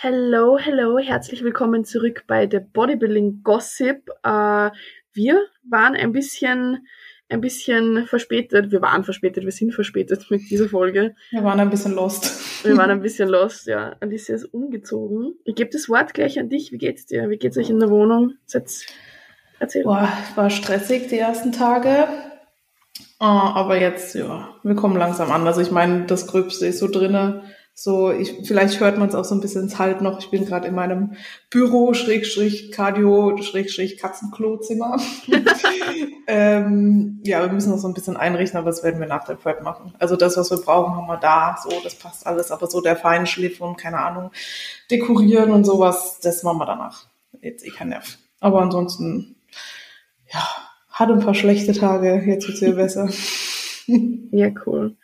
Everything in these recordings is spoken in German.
Hello, hello, herzlich willkommen zurück bei The Bodybuilding Gossip. Äh, wir waren ein bisschen, ein bisschen verspätet. Wir waren verspätet, wir sind verspätet mit dieser Folge. Wir waren ein bisschen lost. Wir waren ein bisschen lost, ja. Alicia ist umgezogen. Ich gebe das Wort gleich an dich. Wie geht's dir? Wie geht's euch in der Wohnung? Jetzt erzähl. Boah, war stressig die ersten Tage. Oh, aber jetzt, ja, wir kommen langsam an. Also ich meine, das Gröbste ist so drinne so, ich, vielleicht hört man es auch so ein bisschen ins Halt noch. Ich bin gerade in meinem Büro, Schrägstrich, Cardio, Schrägstrich, Katzenklozimmer. ähm, ja, wir müssen noch so ein bisschen einrichten, aber das werden wir nach der Prep machen. Also das, was wir brauchen, haben wir da. So, das passt alles. Aber so der Feinschliff und keine Ahnung, dekorieren und sowas, das machen wir danach. Jetzt eh kein Nerv. Aber ansonsten, ja, hat ein paar schlechte Tage. Jetzt wird's wieder besser. ja, cool.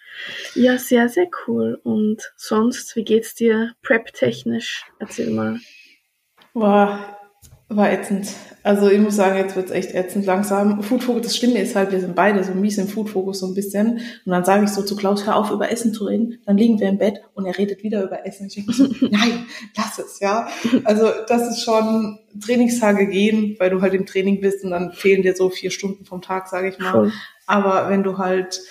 Ja, sehr, sehr cool. Und sonst, wie geht's dir prep-technisch? Erzähl mal. War, war ätzend. Also ich muss sagen, jetzt wird's echt ätzend langsam. Food das Schlimme ist halt, wir sind beide so mies im Food so ein bisschen. Und dann sage ich so zu Klaus, hör auf, über Essen zu reden. Dann liegen wir im Bett und er redet wieder über Essen. Ich denke so, nein, lass es, ja. Also das ist schon Trainingstage gehen, weil du halt im Training bist und dann fehlen dir so vier Stunden vom Tag, sage ich mal. Voll. Aber wenn du halt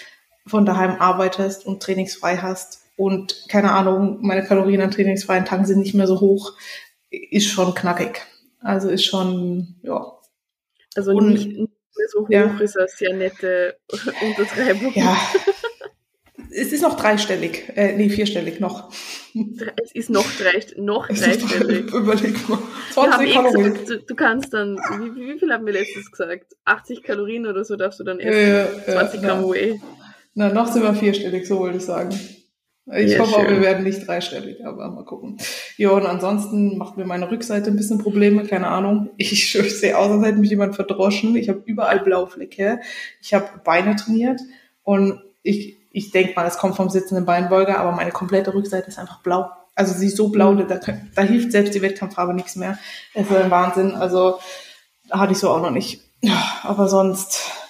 von daheim arbeitest und trainingsfrei hast und keine Ahnung, meine Kalorien an trainingsfreien Tagen sind nicht mehr so hoch, ist schon knackig. Also ist schon, ja. Also und, nicht, mehr so hoch ja. ist eine sehr nette Untertreibung. Ja. Es ist noch dreistellig, äh, nee, vierstellig noch. Es ist noch, drei, noch dreistellig. Überleg mal. 20 eh Kalorien. Gesagt, du, du, kannst dann, wie, wie, viel haben wir letztens gesagt? 80 Kalorien oder so darfst du dann essen. Ja, ja, 20 ja, Gramm Whey. Na, noch sind wir vierstellig, so wollte ich sagen. Ich ja, hoffe auch, wir werden nicht dreistellig, aber mal gucken. Ja, und ansonsten macht mir meine Rückseite ein bisschen Probleme, keine Ahnung. Ich, sehe aus, als hätte mich jemand verdroschen. Ich habe überall Blauflecke. Ich habe Beine trainiert und ich, ich denke mal, es kommt vom sitzenden Beinbeuger, aber meine komplette Rückseite ist einfach blau. Also sie ist so blau, da, da hilft selbst die Wettkampffarbe nichts mehr. Es ist ein Wahnsinn. Also hatte ich so auch noch nicht. Aber sonst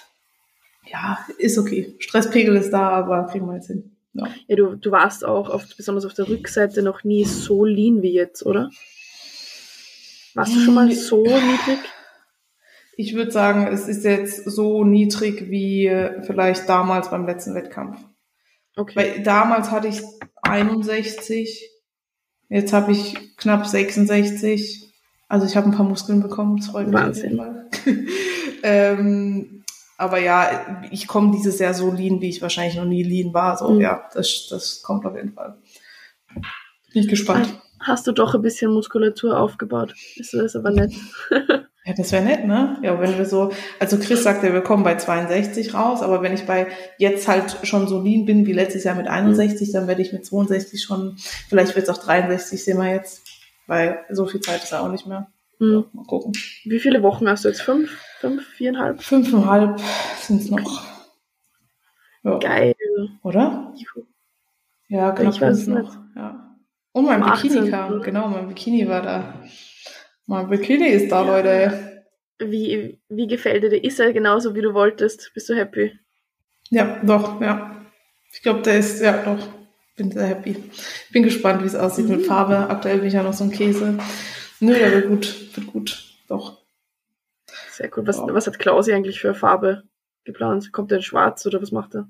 ja, ist okay. Stresspegel ist da, aber kriegen wir jetzt hin. Ja, ja du, du warst auch oft, besonders auf der Rückseite noch nie so lean wie jetzt, oder? Warst du schon mal so niedrig? Ich würde sagen, es ist jetzt so niedrig wie vielleicht damals beim letzten Wettkampf. Okay. Weil damals hatte ich 61, jetzt habe ich knapp 66. Also ich habe ein paar Muskeln bekommen, das freut mich. Wahnsinn. ähm, aber ja, ich komme dieses Jahr so lean, wie ich wahrscheinlich noch nie lean war. So, mhm. ja, das, das kommt auf jeden Fall. Bin ich gespannt. Hast du doch ein bisschen Muskulatur aufgebaut. Ist das aber nett. ja, das wäre nett, ne? Ja, wenn wir so, also Chris sagte, wir kommen bei 62 raus, aber wenn ich bei jetzt halt schon so lean bin wie letztes Jahr mit 61, mhm. dann werde ich mit 62 schon, vielleicht wird es auch 63, sehen wir jetzt, weil so viel Zeit ist ja auch nicht mehr. Mhm. Mal gucken. Wie viele Wochen hast du jetzt? Fünf? Fünf, viereinhalb? Fünfeinhalb sind es noch. Ja. Geil. Oder? Ja, knapp ich weiß noch. Nicht. Ja. Und mein Bikini 18. kam. Genau, mein Bikini war da. Mein Bikini ist da, ja. Leute. Wie, wie gefällt dir der? Ist er genauso, wie du wolltest? Bist du happy? Ja, doch, ja. Ich glaube, der ist, ja, doch. Bin sehr happy. Bin gespannt, wie es aussieht mhm. mit Farbe. Aktuell bin ich ja noch so ein Käse. Nö, der wird gut. Wird gut. Doch. Sehr gut. Was, ja. was hat Klausi eigentlich für Farbe geplant? Kommt der in schwarz oder was macht er?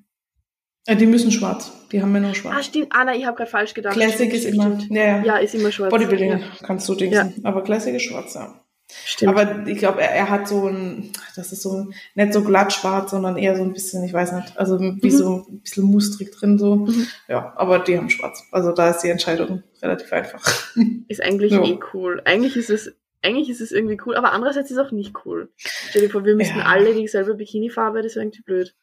Ja, die müssen schwarz. Die haben ja nur schwarz. Ah, stimmt. Ah, nein, ich habe gerade falsch gedacht. Classic ist immer, ja, ja. ist immer schwarz. Bodybuilding ja. kannst du. Ja. Aber Classic ist schwarz, ja. Stimmt. Aber ich glaube, er, er, hat so ein, das ist so nicht so glatt schwarz, sondern eher so ein bisschen, ich weiß nicht, also wie mhm. so ein bisschen mustrig drin so. Mhm. Ja, aber die haben schwarz. Also da ist die Entscheidung relativ einfach. Ist eigentlich ja. eh cool. Eigentlich ist es eigentlich ist es irgendwie cool, aber andererseits ist es auch nicht cool. Stell dir vor, wir müssen ja. alle dieselbe Bikini-Farbe, das wäre irgendwie blöd.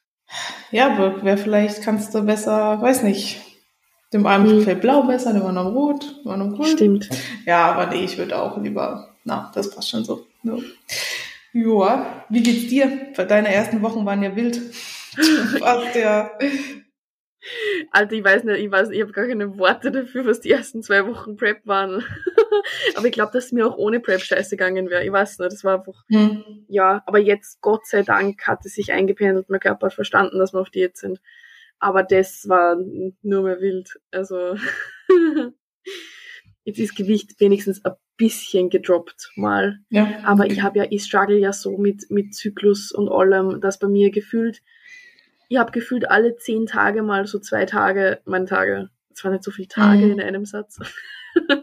Ja, aber wer vielleicht kannst du besser, weiß nicht. Dem einen hm. gefällt blau besser, dem anderen rot, dem anderen grün. Stimmt. Ja, aber nee, ich würde auch lieber, na, das passt schon so. Ja. Joa, wie geht's dir? Deine ersten Wochen waren ja wild. Was ja Alter, ich weiß nicht, ich weiß, ich habe gar keine Worte dafür, was die ersten zwei Wochen Prep waren. aber ich glaube, dass es mir auch ohne Prep scheiße gegangen wäre. Ich weiß nicht, das war einfach, hm. ja, aber jetzt, Gott sei Dank, hat es sich eingependelt, mein Körper hat verstanden, dass wir auf Diät sind. Aber das war nur mehr wild. Also, jetzt ist Gewicht wenigstens ein bisschen gedroppt mal. Ja. Aber ich habe ja, ich struggle ja so mit, mit Zyklus und allem, dass bei mir gefühlt, ich habe gefühlt alle zehn Tage mal so zwei Tage, meine Tage, es waren nicht so viele Tage mhm. in einem Satz.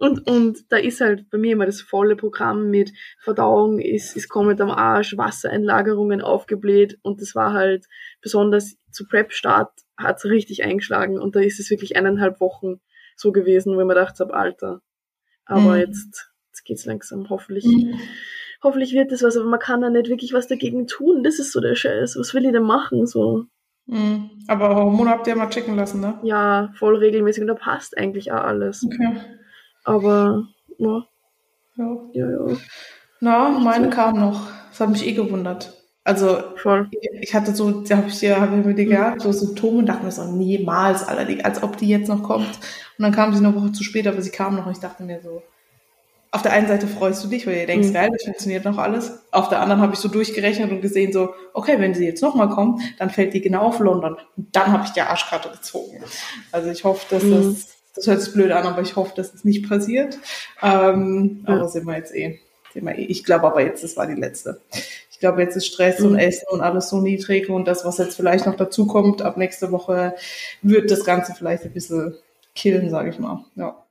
und, und da ist halt bei mir immer das volle Programm mit Verdauung ist, ist komplett am Arsch, Wassereinlagerungen aufgebläht und das war halt besonders zu Prep-Start hat es richtig eingeschlagen und da ist es wirklich eineinhalb Wochen so gewesen, wo ich mir gedacht habe, Alter. Aber mhm. jetzt, jetzt geht's langsam, hoffentlich. Mhm. Hoffentlich wird das was, aber man kann da nicht wirklich was dagegen tun. Das ist so der Scheiß. Was will ich denn machen? So. Mhm. Aber Hormone habt ihr mal checken lassen, ne? Ja, voll regelmäßig und da passt eigentlich auch alles. Okay. Aber, ja. Ja, ja. ja. Na, meine kam noch. Das hat mich eh gewundert. Also Voll. ich hatte so, da habe ich ja, habe ich mit dir gehabt, so Symptome und dachte mir so, niemals, Alter, als ob die jetzt noch kommt. Und dann kam sie eine Woche zu spät, aber sie kam noch und ich dachte mir so, auf der einen Seite freust du dich, weil du denkst, mhm. geil, das funktioniert noch alles. Auf der anderen habe ich so durchgerechnet und gesehen, so, okay, wenn sie jetzt nochmal kommt, dann fällt die genau auf London. Und dann habe ich die Arschkarte gezogen. Also ich hoffe, dass mhm. das, das hört sich blöd an, aber ich hoffe, dass das nicht passiert. Ähm, ja. Aber sind wir jetzt eh. Sind wir eh. Ich glaube aber jetzt, das war die letzte ich glaube, jetzt ist Stress mhm. und Essen und alles so niedrig und das, was jetzt vielleicht noch dazu kommt, ab nächste Woche wird das Ganze vielleicht ein bisschen killen, sage ich mal. Ja.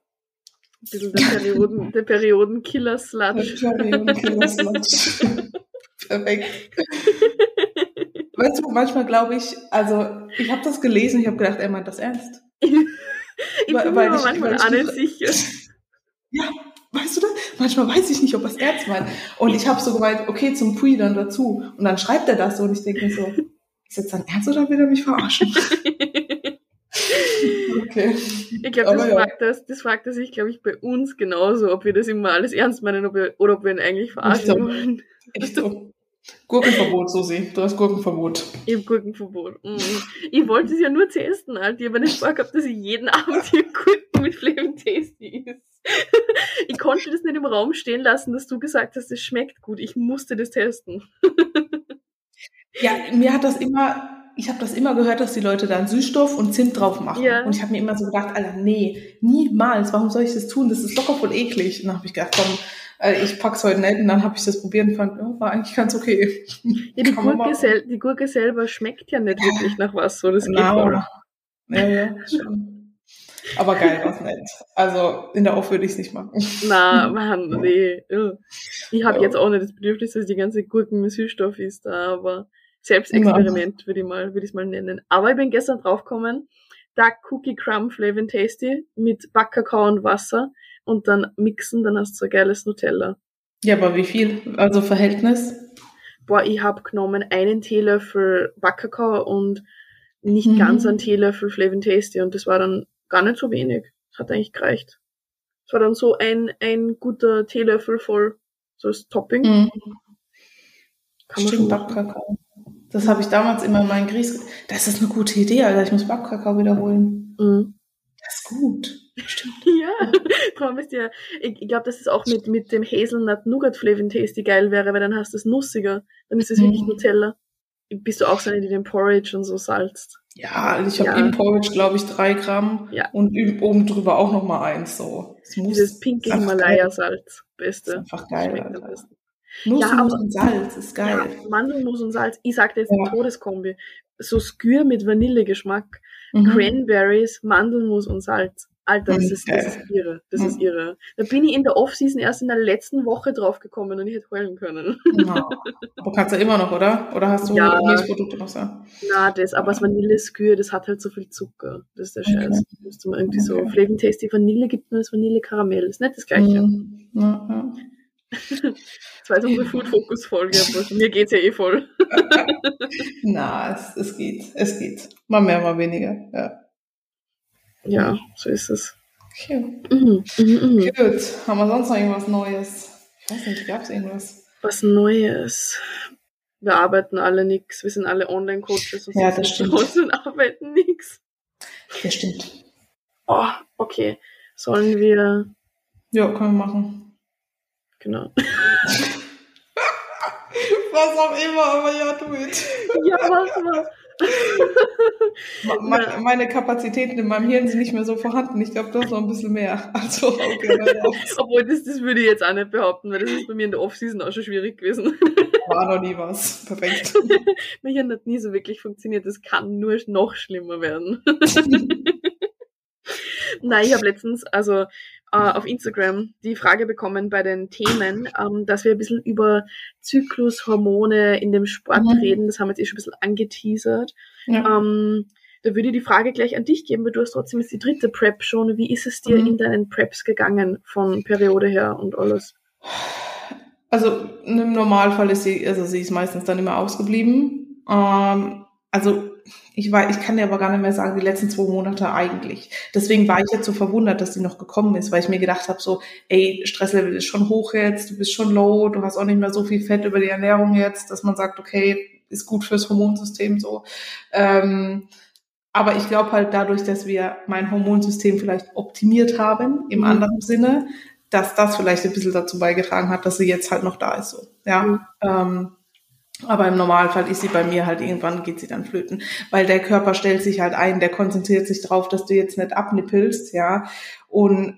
Bisschen der, Perioden, der Periodenkiller-Sludge. Der Periodenkiller-Sludge. Perfekt. Weißt du, manchmal glaube ich, also ich habe das gelesen, ich habe gedacht, er meint das ernst. ich weil, bin mir manchmal auch nicht sicher. Ja, Weißt du das? Manchmal weiß ich nicht, ob er ernst meint. Und ich habe so gemeint, okay, zum Pre dann dazu. Und dann schreibt er das so und ich denke mir so, ist jetzt dann ernst oder will er mich verarschen? okay. Ich glaube, das, ja. fragt das, das fragt er sich, glaube ich, bei uns genauso, ob wir das immer alles ernst meinen ob wir, oder ob wir ihn eigentlich verarschen wollen. Echt so. Gurkenverbot, Susi. Du hast Gurkenverbot. Ich habe Gurkenverbot. Mm. Ich wollte es ja nur testen, Alter. Ich habe nicht vorgehabt, dass ich jeden Abend hier Gurken mit Tasty isst. ich konnte das nicht im Raum stehen lassen, dass du gesagt hast, es schmeckt gut. Ich musste das testen. ja, mir hat das immer, ich habe das immer gehört, dass die Leute dann Süßstoff und Zimt drauf machen. Ja. Und ich habe mir immer so gedacht, Alter, nee, niemals. Warum soll ich das tun? Das ist locker voll eklig. Und dann habe ich gedacht, komm, äh, ich pack's heute nicht. Und dann habe ich das probiert und fand, oh, war eigentlich ganz okay. Ja, die, Gurke sel die Gurke selber schmeckt ja nicht wirklich nach was so. Das genau. geht voll. Ja, ja, schon. Aber geil was nett. Also in der Off würde ich es nicht machen. Na, Mann, nee. Ich habe ja. jetzt auch nicht das Bedürfnis, dass die ganze Gurken mit Süßstoff ist, aber Selbstexperiment würde ich mal, würde ich mal nennen. Aber ich bin gestern draufgekommen, da Cookie Crumb Flavin Tasty mit Backkakao und Wasser und dann mixen, dann hast du ein geiles Nutella. Ja, aber wie viel? Also Verhältnis? Boah, ich habe genommen einen Teelöffel Backkakao und nicht mhm. ganz einen Teelöffel Flavin Tasty und das war dann gar nicht so wenig. Das hat eigentlich gereicht. Es war dann so ein, ein guter Teelöffel voll, so als Topping. Mhm. Kann man Stimmt, Backkakao. Das habe ich damals immer in meinen Grieß. Das ist eine gute Idee, Alter. Ich muss Backkakao wiederholen. Mhm. Das ist gut. Stimmt. ja, darum ist ja, ich, ich glaube, dass es auch mit, mit dem Hazelnut Nougat Flavin Tasty geil wäre, weil dann hast du es nussiger. Dann ist es mhm. wirklich Nutella. Bist du auch so eine, die den Porridge und so salzt? Ja, also ich habe ja. im Porridge, glaube ich, drei Gramm ja. und oben drüber auch noch mal eins. So. Dieses pinke Himalaya-Salz, beste. Ist einfach geil. Alter. Nussmus ja, und Salz ist geil. Ja, Mandelmus und Salz. Ich sagte jetzt ja. Todeskombi. So Skür mit Vanillegeschmack, mhm. Cranberries, Mandelmus und Salz. Alter, das ist, das ist irre. Das ist irre. Da bin ich in der Off-Season erst in der letzten Woche draufgekommen und ich hätte heulen können. Genau. Aber kannst du immer noch, oder? Oder hast du ja. Milchprodukte noch so? Na, das, aber das Vanilleskür, das hat halt so viel Zucker. Das ist der Scheiß. Okay. Müsste man irgendwie okay. so Flavin Tasty Vanille gibt nur das Vanille-Karamell. Ist nicht das gleiche. Mm. Ja, ja. Das war jetzt unsere Food-Focus-Folge, aber mir geht's ja eh voll. Na, es, es geht. Es geht. Mal mehr, mal weniger. Ja. Ja, so ist es. Okay. Mhm, mhm, mhm. Gut. Haben wir sonst noch irgendwas Neues? Ich weiß nicht, gab es irgendwas? Was Neues? Wir arbeiten alle nichts. Wir sind alle Online-Coaches und ja, das stimmt. und arbeiten nichts. Das stimmt. Oh, okay. Sollen wir. Ja, können wir machen. Genau. Was auch immer, aber ja, du it. Ja, mach mal. meine, meine, Kapazitäten in meinem Hirn sind nicht mehr so vorhanden. Ich glaube, du hast noch ein bisschen mehr. Also, okay, Obwohl, das, das würde ich jetzt auch nicht behaupten, weil das ist bei mir in der Off-Season auch schon schwierig gewesen. War noch nie was. Perfekt. Mein Hirn hat nie so wirklich funktioniert. Das kann nur noch schlimmer werden. Nein, ich habe letztens also auf Instagram die Frage bekommen bei den Themen, ähm, dass wir ein bisschen über Zyklushormone in dem Sport mhm. reden. Das haben wir jetzt eh schon ein bisschen angeteasert. Ja. Ähm, da würde ich die Frage gleich an dich geben, weil du hast trotzdem jetzt die dritte Prep schon. Wie ist es dir mhm. in deinen Preps gegangen von Periode her und alles? Also im Normalfall ist sie, also sie ist meistens dann immer ausgeblieben. Ähm, also ich weiß, ich kann dir aber gar nicht mehr sagen, die letzten zwei Monate eigentlich. Deswegen war ich jetzt so verwundert, dass sie noch gekommen ist, weil ich mir gedacht habe, so, ey, Stresslevel ist schon hoch jetzt, du bist schon low, du hast auch nicht mehr so viel Fett über die Ernährung jetzt, dass man sagt, okay, ist gut fürs Hormonsystem so. Ähm, aber ich glaube halt dadurch, dass wir mein Hormonsystem vielleicht optimiert haben, im mhm. anderen Sinne, dass das vielleicht ein bisschen dazu beigetragen hat, dass sie jetzt halt noch da ist. So. Ja. Mhm. Ähm, aber im Normalfall ist sie bei mir halt irgendwann geht sie dann flöten, weil der Körper stellt sich halt ein, der konzentriert sich drauf, dass du jetzt nicht abnippelst, ja. Und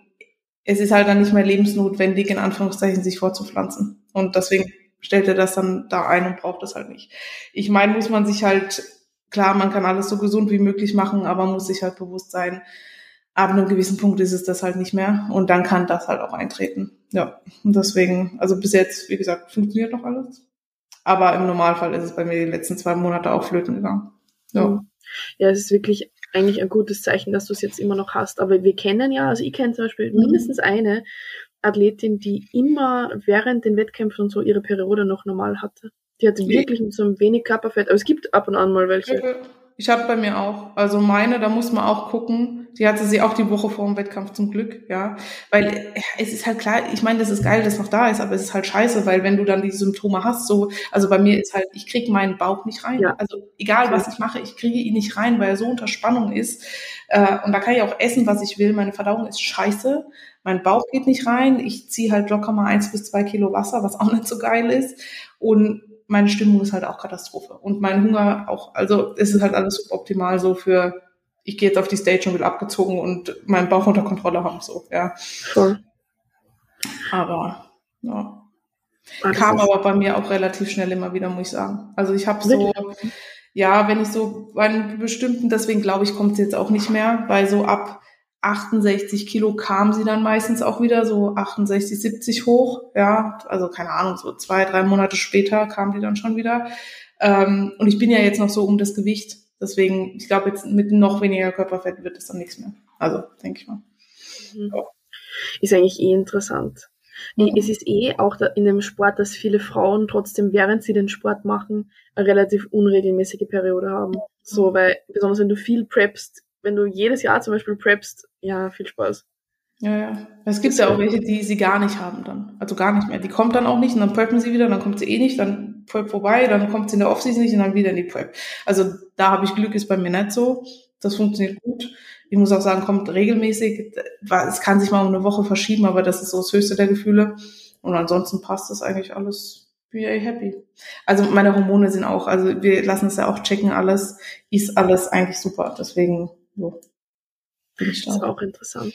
es ist halt dann nicht mehr lebensnotwendig, in Anführungszeichen, sich vorzupflanzen. Und deswegen stellt er das dann da ein und braucht das halt nicht. Ich meine, muss man sich halt, klar, man kann alles so gesund wie möglich machen, aber muss sich halt bewusst sein, ab einem gewissen Punkt ist es das halt nicht mehr und dann kann das halt auch eintreten. Ja, und deswegen, also bis jetzt, wie gesagt, funktioniert noch alles. Aber im Normalfall ist es bei mir die letzten zwei Monate auch flöten gegangen. Ja. Ja, es ist wirklich eigentlich ein gutes Zeichen, dass du es jetzt immer noch hast. Aber wir kennen ja, also ich kenne zum Beispiel mhm. mindestens eine Athletin, die immer während den Wettkämpfen und so ihre Periode noch normal hatte. Die hatte wirklich so ein wenig Körperfett. Aber es gibt ab und an mal welche. Okay. Ich habe bei mir auch, also meine, da muss man auch gucken. Die hatte sie auch die Woche vor dem Wettkampf zum Glück, ja. Weil es ist halt klar, ich meine, das ist geil, dass noch da ist, aber es ist halt scheiße, weil wenn du dann die Symptome hast, so, also bei mir ist halt, ich kriege meinen Bauch nicht rein. Ja. Also egal was ich mache, ich kriege ihn nicht rein, weil er so unter Spannung ist. Äh, und da kann ich auch essen, was ich will. Meine Verdauung ist scheiße. Mein Bauch geht nicht rein. Ich ziehe halt locker mal eins bis zwei Kilo Wasser, was auch nicht so geil ist. Und meine Stimmung ist halt auch Katastrophe. Und mein Hunger auch. Also es ist halt alles suboptimal so für, ich gehe jetzt auf die Stage und will abgezogen und meinen Bauch unter Kontrolle haben. So, ja. Voll. Aber, ja. Kam aber bei mir auch relativ schnell immer wieder, muss ich sagen. Also ich habe so, ja, wenn ich so bei einem bestimmten, deswegen glaube ich, kommt es jetzt auch nicht mehr, weil so ab 68 Kilo kam sie dann meistens auch wieder so 68, 70 hoch. Ja, also keine Ahnung, so zwei, drei Monate später kam die dann schon wieder. Ähm, und ich bin ja jetzt noch so um das Gewicht. Deswegen, ich glaube, jetzt mit noch weniger Körperfett wird es dann nichts mehr. Also, denke ich mal. Mhm. Ist eigentlich eh interessant. Mhm. Es ist eh auch in dem Sport, dass viele Frauen trotzdem, während sie den Sport machen, eine relativ unregelmäßige Periode haben. So, weil, besonders wenn du viel preppst, wenn du jedes Jahr zum Beispiel preppst, ja, viel Spaß. Ja, ja. Es gibt ja auch welche, die sie gar nicht haben dann. Also gar nicht mehr. Die kommt dann auch nicht und dann preppen sie wieder, dann kommt sie eh nicht, dann Prep vorbei, dann kommt sie in der Offseason nicht und dann wieder in die Prep. Also da habe ich Glück, ist bei mir nicht so. Das funktioniert gut. Ich muss auch sagen, kommt regelmäßig. Es kann sich mal um eine Woche verschieben, aber das ist so das höchste der Gefühle. Und ansonsten passt das eigentlich alles. Bin ich happy. Also meine Hormone sind auch, also wir lassen es ja auch checken, alles ist alles eigentlich super. Deswegen, so. Das ist auch interessant.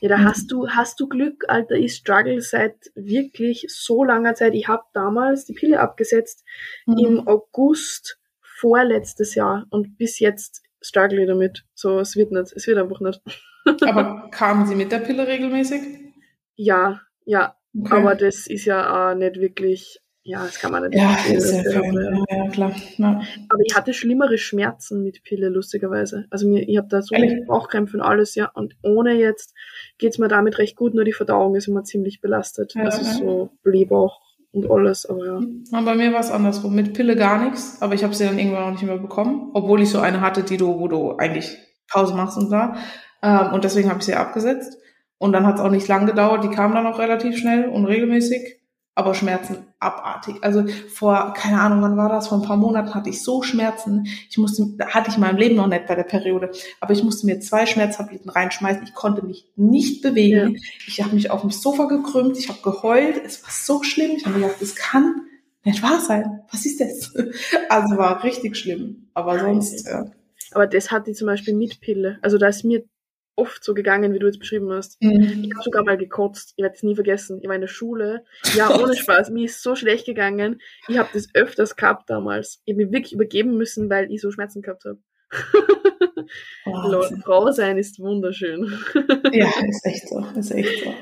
Ja, da mhm. hast du, hast du Glück, Alter. Ich struggle seit wirklich so langer Zeit. Ich habe damals die Pille abgesetzt mhm. im August vorletztes Jahr und bis jetzt struggle ich damit. So, es wird nicht. Es wird einfach nicht. Aber kamen Sie mit der Pille regelmäßig? Ja, ja. Okay. Aber das ist ja auch nicht wirklich ja, das kann man nicht. Ja, ist ja, ja, ja, klar. Ja. Aber ich hatte schlimmere Schmerzen mit Pille, lustigerweise. Also mir, ich habe da so Ehrlich? Bauchkrämpfe und alles, ja. Und ohne jetzt geht's mir damit recht gut, nur die Verdauung ist immer ziemlich belastet. Ja, also so Blähbauch und alles, aber ja. ja bei mir war es andersrum. Mit Pille gar nichts, aber ich habe sie dann irgendwann auch nicht mehr bekommen, obwohl ich so eine hatte, die du, wo du eigentlich Pause machst und da. Ähm, und deswegen habe ich sie abgesetzt. Und dann hat es auch nicht lang gedauert, die kam dann auch relativ schnell und regelmäßig aber Schmerzen abartig. Also vor, keine Ahnung, wann war das? Vor ein paar Monaten hatte ich so Schmerzen. Ich musste, hatte ich in meinem Leben noch nicht bei der Periode, aber ich musste mir zwei Schmerztabletten reinschmeißen. Ich konnte mich nicht bewegen. Ja. Ich habe mich auf dem Sofa gekrümmt, ich habe geheult. Es war so schlimm. Ich habe gedacht, es kann nicht wahr sein. Was ist das? Also war richtig schlimm. Aber sonst, ja. Aber das hatte ich zum Beispiel mit Pille. Also da ist mir oft so gegangen, wie du jetzt beschrieben hast. Mhm. Ich habe sogar mal gekotzt. Ich werde es nie vergessen. Ich war in der Schule. Ja, ohne Spaß. Mir ist so schlecht gegangen. Ich habe das öfters gehabt damals. Ich habe mich wirklich übergeben müssen, weil ich so Schmerzen gehabt habe. Frau sein ist wunderschön. ja, ist echt so. Ist echt so.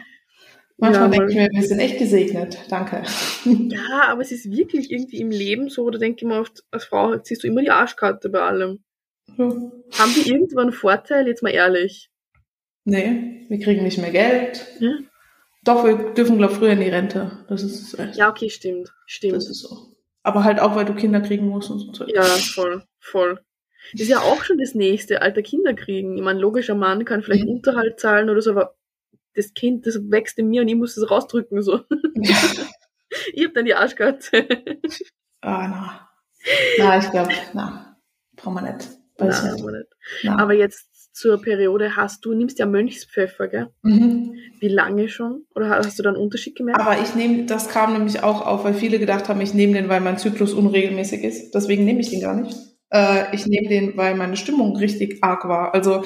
Manchmal ja, denke ich mir, wir sind echt gesegnet. Danke. Ja, aber es ist wirklich irgendwie im Leben so, da denke ich mir oft, als Frau ziehst du immer die Arschkarte bei allem. Ja. Haben die irgendwann einen Vorteil? Jetzt mal ehrlich. Nee, wir kriegen nicht mehr Geld. Ja. Doch, wir dürfen, glaube ich, früher in die Rente. Das ist echt. Ja, okay, stimmt. Stimmt. Das ist so. Aber halt auch, weil du Kinder kriegen musst und so. Ja, voll, voll. Das ist ja auch schon das nächste, alter Kinder kriegen. Ich meine, logischer Mann kann vielleicht mhm. Unterhalt zahlen oder so, aber das Kind, das wächst in mir und ich muss es rausdrücken, so. Ja. ich hab dann die Arschkarte. Ah, na. Na, ich glaube, na, brauchen wir nicht. Weiß na, nicht. Aber jetzt zur Periode hast du, nimmst ja Mönchspfeffer, gell? Mhm. Wie lange schon? Oder hast du da einen Unterschied gemerkt? Aber ich nehme, das kam nämlich auch auf, weil viele gedacht haben, ich nehme den, weil mein Zyklus unregelmäßig ist. Deswegen nehme ich den gar nicht. Äh, ich nehme den, weil meine Stimmung richtig arg war. Also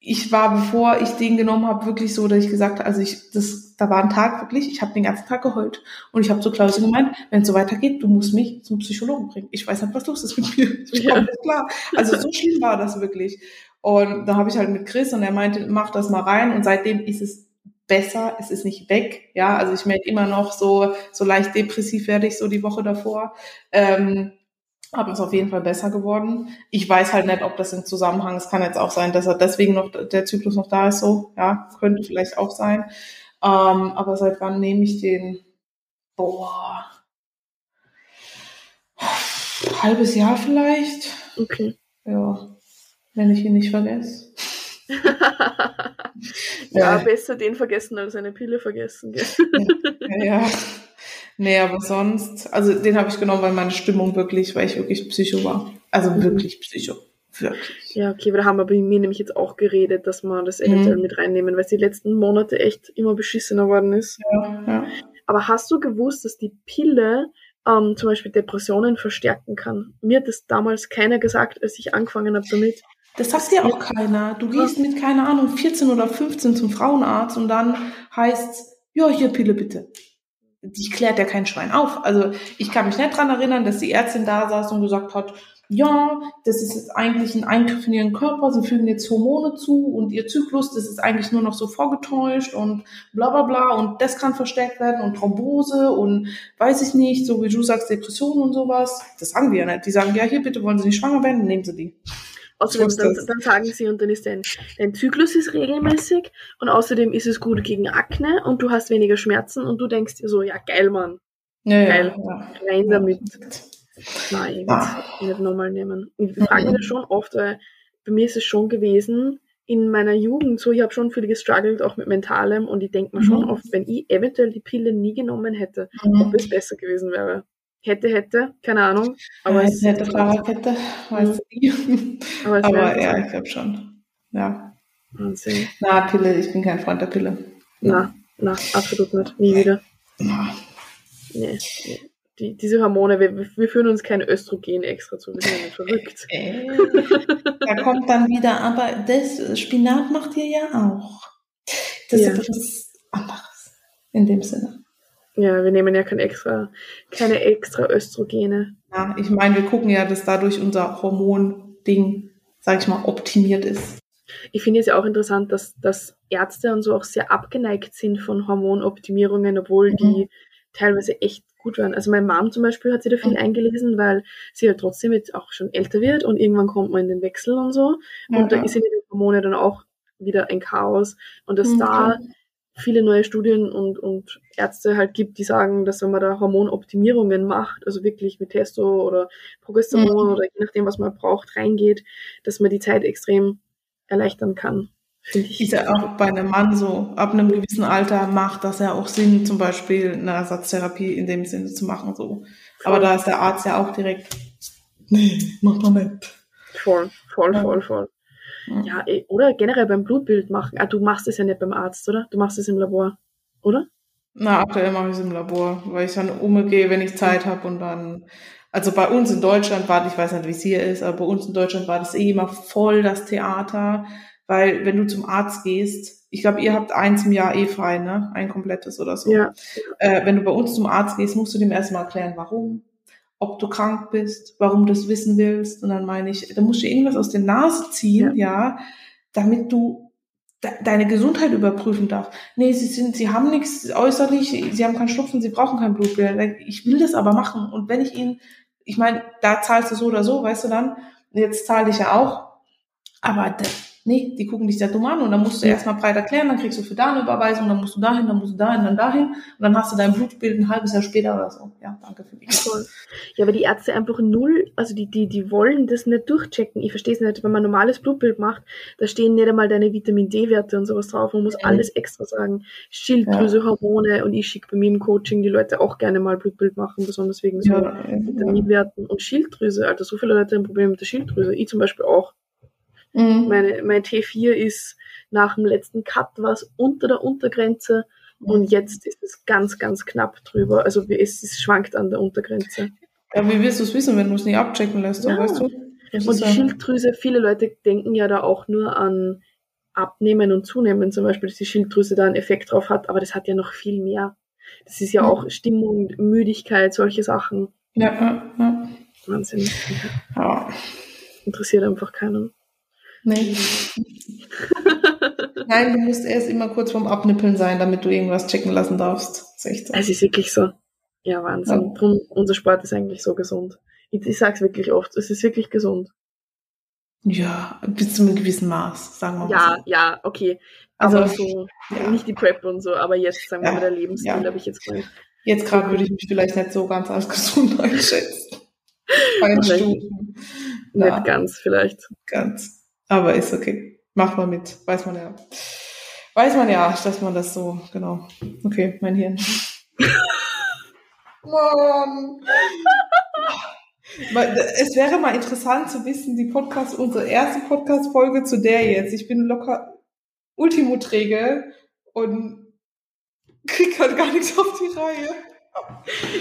ich war, bevor ich den genommen habe, wirklich so, dass ich gesagt habe, also ich, das, da war ein Tag wirklich, ich habe den ganzen Tag geheult. Und ich habe zu Klausi gemeint, wenn es so weitergeht, du musst mich zum Psychologen bringen. Ich weiß nicht, was los ist mit mir. Ich komme nicht klar. Also so schlimm war das wirklich. Und da habe ich halt mit Chris und er meinte, mach das mal rein. Und seitdem ist es besser, es ist nicht weg. Ja, also ich merke immer noch so, so leicht depressiv werde ich so die Woche davor. Ähm, aber ist auf jeden Fall besser geworden. Ich weiß halt nicht, ob das im Zusammenhang, es kann jetzt auch sein, dass er deswegen noch, der Zyklus noch da ist, so, ja, könnte vielleicht auch sein. Ähm, aber seit wann nehme ich den? Boah. Halbes Jahr vielleicht. Okay. Ja. Wenn ich ihn nicht vergesse. ja, ja, besser den vergessen als eine Pille vergessen. Gell? ja. ja. Nee, aber sonst, also den habe ich genommen, weil meine Stimmung wirklich, weil ich wirklich Psycho war. Also mhm. wirklich Psycho. Wirklich. Ja, okay, aber da haben wir bei mir nämlich jetzt auch geredet, dass wir das eventuell mhm. mit reinnehmen, weil es die letzten Monate echt immer beschissener worden ist. Ja, ja. Aber hast du gewusst, dass die Pille ähm, zum Beispiel Depressionen verstärken kann? Mir hat das damals keiner gesagt, als ich angefangen habe damit. Das sagt dir auch keiner. Du gehst mit, keine Ahnung, 14 oder 15 zum Frauenarzt und dann heißt ja, hier Pille bitte die klärt ja kein Schwein auf. Also ich kann mich nicht dran erinnern, dass die Ärztin da saß und gesagt hat, ja, das ist jetzt eigentlich ein Eingriff in ihren Körper, sie fügen jetzt Hormone zu und ihr Zyklus, das ist eigentlich nur noch so vorgetäuscht und bla bla bla und das kann verstärkt werden und Thrombose und weiß ich nicht, so wie du sagst, Depressionen und sowas. Das sagen wir ja nicht. Die sagen, ja, hier bitte wollen Sie nicht schwanger werden, nehmen Sie die. Außerdem, dann, dann, sagen sie, und dann ist dein, dein Zyklus ist regelmäßig und außerdem ist es gut gegen Akne und du hast weniger Schmerzen und du denkst dir so, ja geil, Mann. Ja, geil. Ja, Rein damit. Nein, ich ah. nicht nochmal nehmen. Ich frage mich das schon oft, weil bei mir ist es schon gewesen, in meiner Jugend so, ich habe schon viel gestruggelt, auch mit Mentalem und ich denke mir mhm. schon oft, wenn ich eventuell die Pille nie genommen hätte, mhm. ob es besser gewesen wäre hätte, hätte, keine Ahnung. Aber ja, es hätte Fahrradkette, weiß ich Aber, aber ja, ich glaube schon. Ja. Wahnsinn. Na, Pille, ich bin kein Freund der Pille. Na, na, absolut nicht. Nie wieder. Na. Nee, nee. Die, diese Hormone, wir, wir führen uns kein Östrogen extra zu, wir sind ja nicht verrückt. Äh, da kommt dann wieder, aber das Spinat macht ihr ja auch. Das ja. ist etwas anderes in dem Sinne. Ja, wir nehmen ja kein extra, keine extra Östrogene. Ja, ich meine, wir gucken ja, dass dadurch unser Hormonding, sag ich mal, optimiert ist. Ich finde es ja auch interessant, dass, dass Ärzte und so auch sehr abgeneigt sind von Hormonoptimierungen, obwohl mhm. die teilweise echt gut waren. Also meine Mom zum Beispiel hat sich da viel mhm. eingelesen, weil sie halt trotzdem jetzt auch schon älter wird und irgendwann kommt man in den Wechsel und so. Ja, und da ist in den Hormone dann auch wieder ein Chaos. Und dass mhm, da viele neue Studien und, und Ärzte halt gibt, die sagen, dass wenn man da Hormonoptimierungen macht, also wirklich mit Testo oder Progesteron mhm. oder je nachdem, was man braucht, reingeht, dass man die Zeit extrem erleichtern kann. Finde ich. Ist ja auch bei einem Mann so, ab einem gewissen Alter macht das ja auch Sinn, zum Beispiel eine Ersatztherapie in dem Sinne zu machen, so. Aber da ist der Arzt ja auch direkt, nee, mach doch nicht. Voll, voll, voll, voll. Ja, eh, oder generell beim Blutbild machen. Ah, du machst es ja nicht beim Arzt, oder? Du machst es im Labor, oder? Na, aktuell mache ich es im Labor, weil ich dann umgehe, wenn ich Zeit habe und dann, also bei uns in Deutschland war, ich weiß nicht, wie es hier ist, aber bei uns in Deutschland war das eh immer voll das Theater, weil wenn du zum Arzt gehst, ich glaube, ihr habt eins im Jahr eh frei, ne? Ein komplettes oder so. Ja. Äh, wenn du bei uns zum Arzt gehst, musst du dem erstmal erklären, warum, ob du krank bist, warum du das wissen willst. Und dann meine ich, da musst du irgendwas aus der Nase ziehen, ja, ja damit du deine Gesundheit überprüfen darf. Nee, sie sind, sie haben nichts äußerlich, sie haben keinen Schnupfen, sie brauchen kein Blutbild. Ich will das aber machen. Und wenn ich ihnen, ich meine, da zahlst du so oder so, weißt du dann, jetzt zahle ich ja auch. Aber Nee, die gucken dich sehr dumm an und dann musst du ja. erstmal breit erklären, dann kriegst du für da eine Überweisung, dann musst du dahin, dann musst du dahin, dann dahin und dann hast du dein Blutbild ein halbes Jahr später oder so. Ja, danke für die. Toll. Ja, aber die Ärzte einfach null, also die, die, die wollen das nicht durchchecken. Ich verstehe es nicht, wenn man ein normales Blutbild macht, da stehen nicht einmal deine Vitamin D-Werte und sowas drauf. Man muss ja. alles extra sagen. Schilddrüse, ja. Hormone und ich schicke bei mir im Coaching die Leute auch gerne mal Blutbild machen, besonders wegen so Vitaminwerten und Schilddrüse. Alter, so viele Leute haben Probleme mit der Schilddrüse. Ich zum Beispiel auch. Mhm. Meine, mein T4 ist nach dem letzten Cut was unter der Untergrenze und mhm. jetzt ist es ganz, ganz knapp drüber. Also es, es schwankt an der Untergrenze. Ja, wie wirst du es wissen, wenn du es nicht abchecken lässt, ja. weißt du? Das und die. Schilddrüse, viele Leute denken ja da auch nur an Abnehmen und Zunehmen, zum Beispiel, dass die Schilddrüse da einen Effekt drauf hat, aber das hat ja noch viel mehr. Das ist ja mhm. auch Stimmung, Müdigkeit, solche Sachen. Ja, ja, ja. Wahnsinn. Ja. Interessiert einfach keinen. Nee. Nein, du musst erst immer kurz vorm Abnippeln sein, damit du irgendwas checken lassen darfst. Das ist so. Es ist wirklich so. Ja, Wahnsinn. Ja. Unser Sport ist eigentlich so gesund. Ich, ich sag's wirklich oft, es ist wirklich gesund. Ja, bis zu einem gewissen Maß, sagen wir mal. Ja, so. ja, okay. Also aber, so, ja. nicht die Prep und so, aber jetzt, sagen wir ja, mal, der Lebensstil ja. habe ich jetzt gemeint. Jetzt gerade würde ich mich vielleicht nicht so ganz als gesund einschätzen. Einstufen. Nicht ganz, vielleicht. Ganz. Aber ist okay. Macht man mit. Weiß man ja. Weiß man ja, dass man das so, genau. Okay, mein Hirn. Mann. Es wäre mal interessant zu wissen, die Podcast, unsere erste Podcast-Folge zu der jetzt. Ich bin locker Ultimo-träge und krieg halt gar nichts auf die Reihe.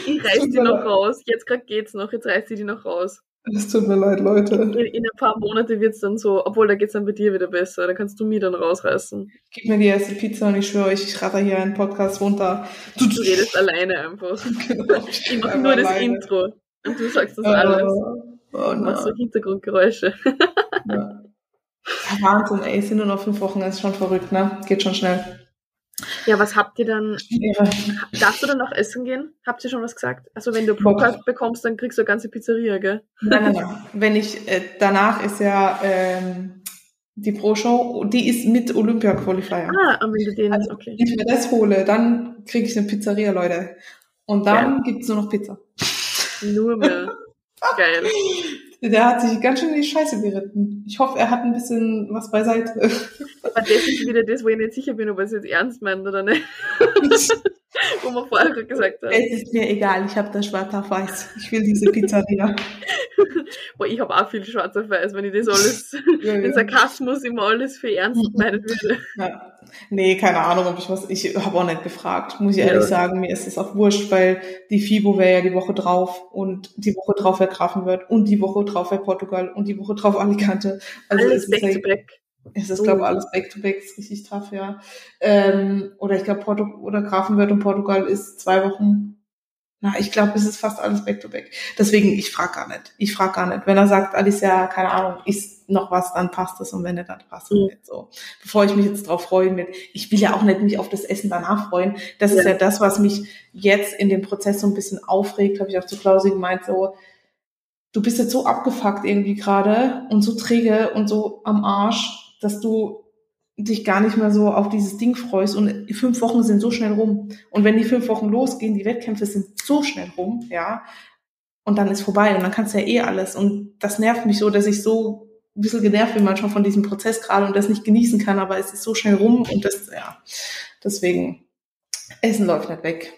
Ich reiß die noch raus. Jetzt gerade geht's noch, jetzt reiß ich die noch raus. Es tut mir leid, Leute. In, in ein paar Monate wird es dann so, obwohl da geht es dann bei dir wieder besser, da kannst du mir dann rausreißen. Gib mir die erste Pizza und ich schwöre euch, ich ratter hier einen Podcast runter. Du, du redest alleine einfach. Genau, ich, ich mache nur alleine. das Intro und du sagst das uh, alles. Oh, und machst so Hintergrundgeräusche. ja. Wahnsinn, ey, es sind nur noch fünf Wochen, das ist schon verrückt, ne? Geht schon schnell. Ja, was habt ihr dann? Ja. Darfst du dann noch essen gehen? Habt ihr schon was gesagt? Also wenn du Procard bekommst, dann kriegst du eine ganze Pizzeria, gell? Nein, nein, nein. Wenn ich, äh, danach ist ja ähm, die Pro-Show, die ist mit Olympia-Qualifier. Ah, und wenn du den, also, okay. Wenn ich mir das hole, dann kriege ich eine Pizzeria, Leute. Und dann ja. gibt's nur noch Pizza. Nur mehr. Geil. Der hat sich ganz schön in die Scheiße geritten. Ich hoffe, er hat ein bisschen was beiseite. Aber das ist wieder das, wo ich nicht sicher bin, ob er es jetzt ernst meint oder nicht. wo man vorher gesagt hat. Es ist mir egal, ich habe das schwarz auf weiß. Ich will diese Pizzeria. Boah, ich habe auch viel schwarz auf weiß, wenn ich das alles, ja, ja. den Sarkasmus immer alles für ernst meinen würde. Ja. Nee, keine Ahnung, ob ich was, ich habe auch nicht gefragt, muss ich ehrlich ja. sagen. Mir ist es auch wurscht, weil die FIBO wäre ja die Woche drauf und die Woche drauf wäre Grafenwörth und die Woche drauf wäre Portugal und die Woche drauf Alicante. Also alles back to back. Es ist, glaube ich, alles back-to-back, ist richtig tough, ja. Ähm, oder ich glaube, Porto oder Grafenwörth und Portugal ist zwei Wochen. Na, ich glaube, es ist fast alles back-to-back. Deswegen, ich frage gar nicht. Ich frage gar nicht. Wenn er sagt, Alicia, keine Ahnung, ist noch was, dann passt es. Und wenn nicht, dann passt es mhm. nicht. So. Bevor ich mich jetzt drauf freuen mit, ich will ja auch nicht mich auf das Essen danach freuen. Das ja. ist ja das, was mich jetzt in dem Prozess so ein bisschen aufregt, habe ich auch zu Klausi gemeint, so, du bist jetzt so abgefuckt irgendwie gerade und so träge und so am Arsch dass du dich gar nicht mehr so auf dieses Ding freust und fünf Wochen sind so schnell rum. Und wenn die fünf Wochen losgehen, die Wettkämpfe sind so schnell rum, ja, und dann ist vorbei und dann kannst du ja eh alles. Und das nervt mich so, dass ich so ein bisschen genervt bin manchmal von diesem Prozess gerade und das nicht genießen kann, aber es ist so schnell rum und das, ja, deswegen, Essen läuft nicht weg.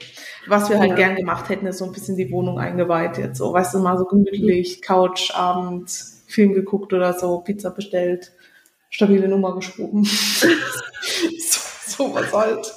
Was wir halt ja. gern gemacht hätten, ist so ein bisschen die Wohnung eingeweiht jetzt, so, weißt du, mal so gemütlich, Couch, Abend, Film geguckt oder so, Pizza bestellt stabile Nummer geschoben. so, sowas halt.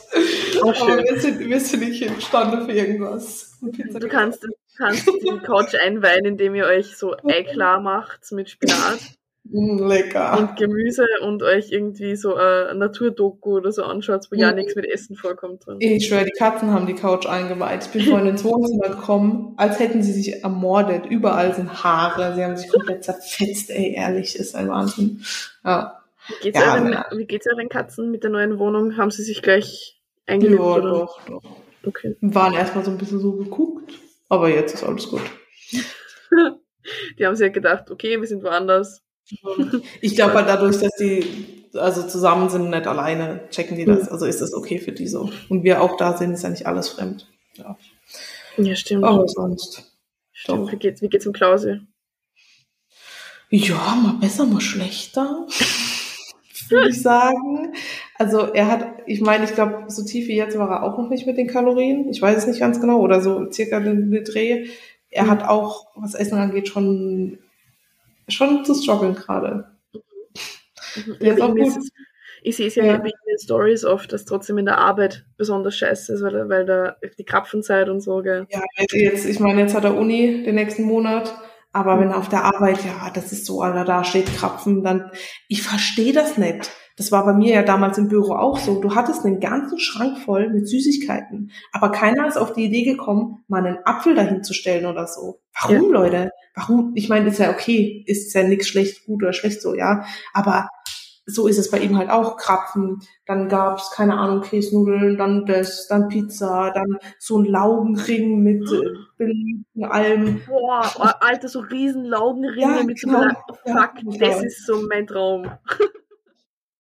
Aber wir sind, wir sind nicht imstande für irgendwas. Du kannst, kannst die Couch einweihen, indem ihr euch so Ei klar macht mit Spinat. Mm, lecker. Und Gemüse und euch irgendwie so ein Naturdoku oder so anschaut, wo mm. ja nichts mit Essen vorkommt drin. Ich schwöre, die Katzen haben die Couch eingeweiht. Ich bin vorhin ins Wohnzimmer gekommen, als hätten sie sich ermordet. Überall sind Haare. Sie haben sich komplett zerfetzt, ey, ehrlich, ist ein Wahnsinn. Ja. Wie geht's, ja, euren, wie geht's euren Katzen mit der neuen Wohnung? Haben sie sich gleich eingelebt? Ja, oder? doch, doch. Okay. Waren erstmal so ein bisschen so geguckt, aber jetzt ist alles gut. die haben sich ja gedacht, okay, wir sind woanders ich glaube halt dadurch, dass die also zusammen sind, nicht alleine, checken die das. Also ist das okay für die so. Und wir auch da sind, ist ja nicht alles fremd. Ja, ja stimmt. Aber sonst. Stimmt. Wie geht's, wie geht's um Klause? Ja, mal besser, mal schlechter. würde ich sagen. Also er hat, ich meine, ich glaube, so tief wie jetzt war er auch noch nicht mit den Kalorien. Ich weiß es nicht ganz genau. Oder so circa den Dreh. Er mhm. hat auch, was Essen angeht, schon schon zu strugglen gerade. Mhm. Ja, ich sehe es ja, ja. in den Stories oft, dass trotzdem in der Arbeit besonders scheiße ist, weil, weil da die Krapfenzeit und so, gell. Ja, jetzt, ich meine, jetzt hat er Uni den nächsten Monat, aber wenn er auf der Arbeit, ja, das ist so, Alter, da steht Krapfen, dann, ich verstehe das nicht. Das war bei mir ja damals im Büro auch so. Du hattest einen ganzen Schrank voll mit Süßigkeiten, aber keiner ist auf die Idee gekommen, mal einen Apfel dahin zu stellen oder so. Warum, ja. Leute? Warum? Ich meine, ist ja okay, ist ja nichts schlecht, gut oder schlecht so, ja. Aber so ist es bei ihm halt auch. Krapfen, dann gab's keine Ahnung, Käsenudeln, dann das, dann Pizza, dann so ein Laugenring mit äh, belegten Alm. Boah, oh, Alter, so riesen Laugenringe ja, mit genau. so Fuck, ja, das ist so mein Traum.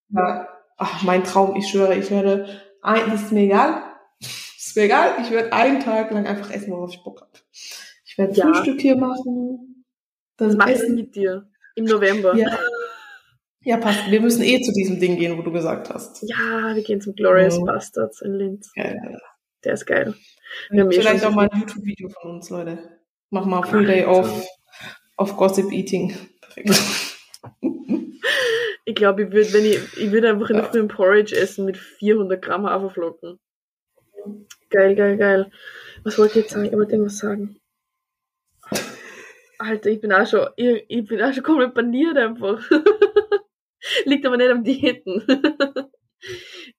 Ja. Ach, mein Traum, ich schwöre, ich werde, ein, das ist mir egal, ist mir egal, ich werde einen Tag lang einfach essen, worauf ich Bock habe. Ich werde. Frühstück hier machen. Das mache ich mit dir im November. Ja. Ja, passt. Wir müssen eh zu diesem Ding gehen, wo du gesagt hast. Ja, wir gehen zum Glorious ja. Bastards in Linz. Ja, ja, ja. Der ist geil. Eh vielleicht auch mal ein YouTube-Video von uns, Leute. Mach mal Full Day auf, auf Gossip Eating. Perfekt. Ich glaube, ich würde, wenn ich, ich würde einfach in der Früh ein Porridge essen mit 400 Gramm Haferflocken. Geil, geil, geil. Was wollte ich jetzt sagen? Ich wollte irgendwas sagen. Alter, ich bin auch schon, ich, ich bin auch schon komplett paniert einfach. Liegt aber nicht am Diäten.